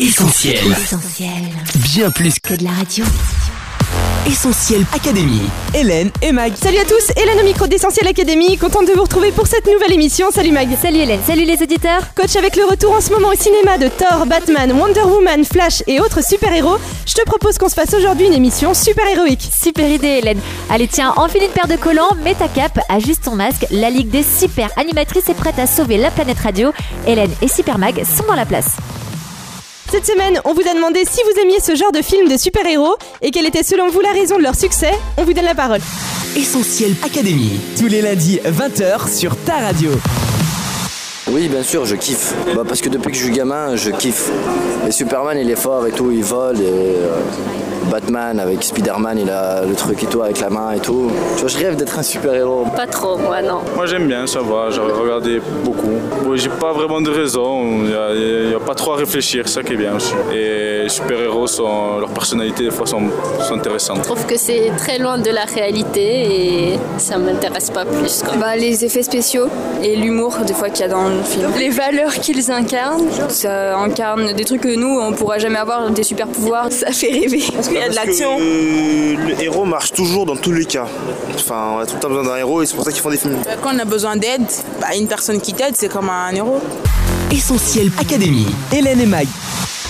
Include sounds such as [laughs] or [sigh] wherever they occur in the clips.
Essentiel. Essentiel. Bien plus Que de la radio. Essentiel Académie. Hélène et Mag. Salut à tous, Hélène au micro d'Essentiel Académie, contente de vous retrouver pour cette nouvelle émission. Salut Mag. Salut Hélène, salut les auditeurs. Coach avec le retour en ce moment au cinéma de Thor, Batman, Wonder Woman, Flash et autres super-héros, je te propose qu'on se fasse aujourd'hui une émission super-héroïque. Super idée Hélène. Allez tiens, enfile une paire de collants, mets ta cape, ajuste ton masque. La Ligue des super animatrices est prête à sauver la planète radio. Hélène et Super Mag sont dans la place. Cette semaine, on vous a demandé si vous aimiez ce genre de film de super-héros et quelle était selon vous la raison de leur succès. On vous donne la parole. Essentiel Académie. Tous les lundis 20h sur ta radio. Oui, bien sûr, je kiffe. Bah, parce que depuis que je suis gamin, je kiffe. Et Superman, il est fort et tout, il vole. Et euh, Batman avec Spider-Man, il a le truc et tout avec la main et tout. Tu vois, je rêve d'être un super-héros. Pas trop, moi non. Moi j'aime bien, ça va, j'ai regardé beaucoup. Bon, j'ai pas vraiment de raison, il n'y a, y a pas trop à réfléchir, ça qui est bien aussi. Et les super-héros, sont, leurs personnalités des fois sont, sont intéressantes. Je trouve que c'est très loin de la réalité et ça m'intéresse pas plus. quoi. Bah, les effets spéciaux et l'humour des fois qu'il y a dans le film. Les valeurs qu'ils incarnent, ça incarne des trucs que nous on pourra jamais avoir, des super pouvoirs, ça fait rêver. Parce qu'il y a de l'action. que, euh, le héros marche toujours dans tous les cas. Enfin, on a tout le temps besoin d'un héros et c'est pour ça qu'ils font des films. Quand on a besoin d'aide, bah, une personne qui t'aide, c'est comme un héros. Essentiel Académie. Hélène et Mag.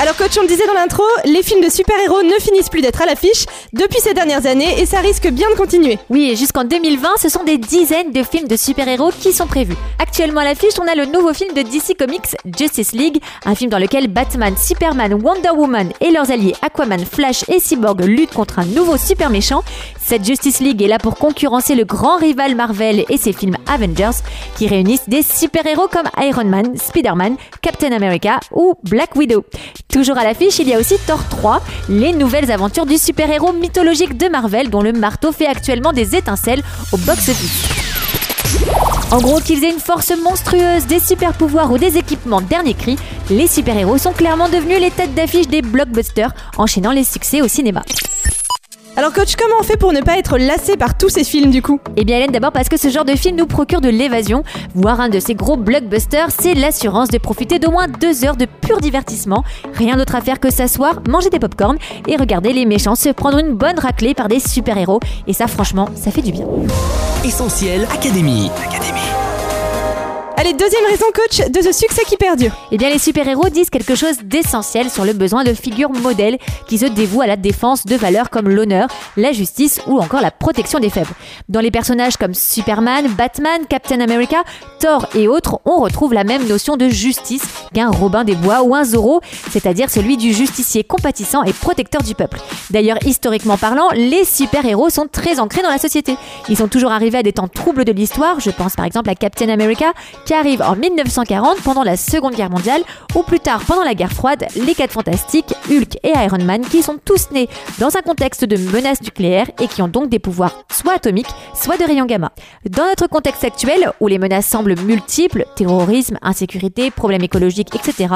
Alors coach, on le disait dans l'intro, les films de super-héros ne finissent plus d'être à l'affiche depuis ces dernières années et ça risque bien de continuer. Oui, et jusqu'en 2020, ce sont des dizaines de films de super-héros qui sont prévus. Actuellement à l'affiche, on a le nouveau film de DC Comics, Justice League, un film dans lequel Batman, Superman, Wonder Woman et leurs alliés Aquaman, Flash et Cyborg luttent contre un nouveau super méchant. Cette Justice League est là pour concurrencer le grand rival Marvel et ses films Avengers, qui réunissent des super-héros comme Iron Man, Spider-Man, Captain America ou Black Widow. Toujours à l'affiche, il y a aussi Thor 3, les nouvelles aventures du super-héros mythologique de Marvel dont le marteau fait actuellement des étincelles au box-office. En gros, qu'ils aient une force monstrueuse, des super pouvoirs ou des équipements dernier cri, les super-héros sont clairement devenus les têtes d'affiche des blockbusters, enchaînant les succès au cinéma. Alors coach, comment on fait pour ne pas être lassé par tous ces films du coup? Eh bien Hélène, d'abord parce que ce genre de film nous procure de l'évasion. Voir un de ces gros blockbusters, c'est l'assurance de profiter d'au moins deux heures de pur divertissement. Rien d'autre à faire que s'asseoir, manger des popcorn et regarder les méchants se prendre une bonne raclée par des super-héros. Et ça franchement, ça fait du bien. Essentiel Académie. Allez, deuxième raison coach de ce succès qui perdure. Eh bien, les super-héros disent quelque chose d'essentiel sur le besoin de figures modèles qui se dévouent à la défense de valeurs comme l'honneur, la justice ou encore la protection des faibles. Dans les personnages comme Superman, Batman, Captain America, Thor et autres, on retrouve la même notion de justice qu'un Robin des Bois ou un Zorro, c'est-à-dire celui du justicier compatissant et protecteur du peuple. D'ailleurs, historiquement parlant, les super-héros sont très ancrés dans la société. Ils sont toujours arrivés à des temps troubles de l'histoire, je pense par exemple à Captain America, qui arrive en 1940 pendant la Seconde Guerre mondiale, ou plus tard pendant la guerre froide, les 4 fantastiques, Hulk et Iron Man, qui sont tous nés dans un contexte de menace nucléaire et qui ont donc des pouvoirs soit atomiques, soit de rayons gamma. Dans notre contexte actuel, où les menaces semblent multiples, terrorisme, insécurité, problèmes écologiques, etc.,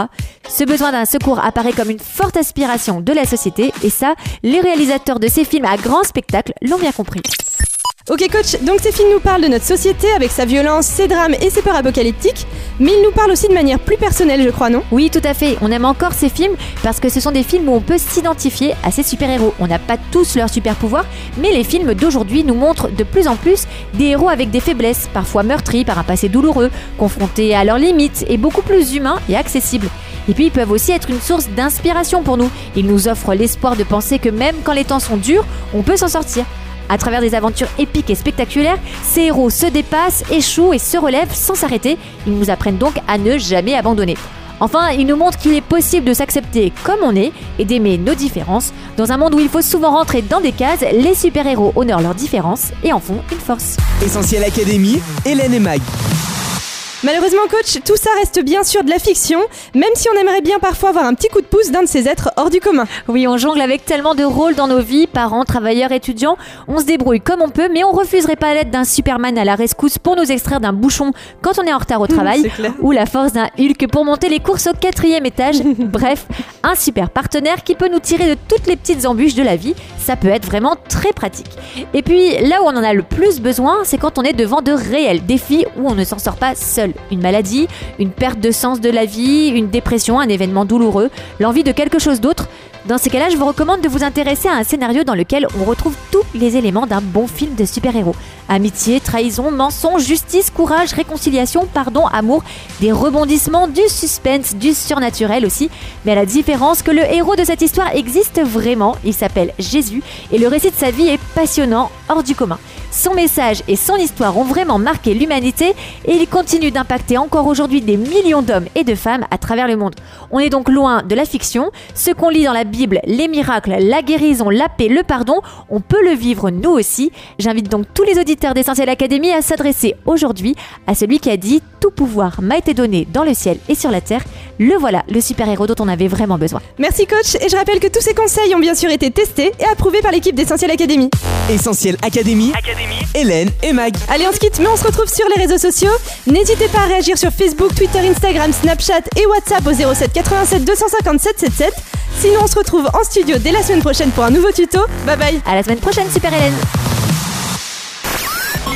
ce besoin d'un secours apparaît comme une forte aspiration de la société, et ça, les réalisateurs de ces films à grand spectacle l'ont bien compris. Ok coach, donc ces films nous parlent de notre société avec sa violence, ses drames et ses peurs apocalyptiques, mais ils nous parlent aussi de manière plus personnelle je crois, non? Oui, tout à fait. On aime encore ces films parce que ce sont des films où on peut s'identifier à ces super-héros. On n'a pas tous leurs super-pouvoirs, mais les films d'aujourd'hui nous montrent de plus en plus des héros avec des faiblesses, parfois meurtris par un passé douloureux, confrontés à leurs limites et beaucoup plus humains et accessibles. Et puis ils peuvent aussi être une source d'inspiration pour nous. Ils nous offrent l'espoir de penser que même quand les temps sont durs, on peut s'en sortir. À travers des aventures épiques et spectaculaires, ces héros se dépassent, échouent et se relèvent sans s'arrêter. Ils nous apprennent donc à ne jamais abandonner. Enfin, ils nous montrent qu'il est possible de s'accepter comme on est et d'aimer nos différences. Dans un monde où il faut souvent rentrer dans des cases, les super-héros honorent leurs différences et en font une force. Essentiel Académie. Hélène et Mag. Malheureusement coach, tout ça reste bien sûr de la fiction, même si on aimerait bien parfois avoir un petit coup de pouce d'un de ces êtres hors du commun. Oui, on jongle avec tellement de rôles dans nos vies, parents, travailleurs, étudiants. On se débrouille comme on peut, mais on refuserait pas l'aide d'un Superman à la rescousse pour nous extraire d'un bouchon quand on est en retard au [laughs] travail, ou la force d'un Hulk pour monter les courses au quatrième étage. [laughs] Bref, un super partenaire qui peut nous tirer de toutes les petites embûches de la vie ça peut être vraiment très pratique. Et puis là où on en a le plus besoin, c'est quand on est devant de réels défis où on ne s'en sort pas seul. Une maladie, une perte de sens de la vie, une dépression, un événement douloureux, l'envie de quelque chose d'autre. Dans ces cas-là, je vous recommande de vous intéresser à un scénario dans lequel on retrouve tous les éléments d'un bon film de super-héros. Amitié, trahison, mensonge, justice, courage, réconciliation, pardon, amour, des rebondissements, du suspense, du surnaturel aussi. Mais à la différence que le héros de cette histoire existe vraiment, il s'appelle Jésus et le récit de sa vie est passionnant, hors du commun. Son message et son histoire ont vraiment marqué l'humanité et il continue d'impacter encore aujourd'hui des millions d'hommes et de femmes à travers le monde. On est donc loin de la fiction. Ce qu'on lit dans la Bible, les miracles, la guérison, la paix, le pardon, on peut le vivre nous aussi. J'invite donc tous les auditeurs d'Essentiel Academy à s'adresser aujourd'hui à celui qui a dit Tout pouvoir m'a été donné dans le ciel et sur la terre. Le voilà, le super-héros dont on avait vraiment besoin. Merci coach et je rappelle que tous ces conseils ont bien sûr été testés et approuvés par l'équipe d'Essentiel Academy. Essentiel Académie, Hélène et Mag. Allez, on se quitte, mais on se retrouve sur les réseaux sociaux. N'hésitez pas à réagir sur Facebook, Twitter, Instagram, Snapchat et WhatsApp au 07 87 257 77. Sinon, on se retrouve en studio dès la semaine prochaine pour un nouveau tuto. Bye bye. À la semaine prochaine, super Hélène.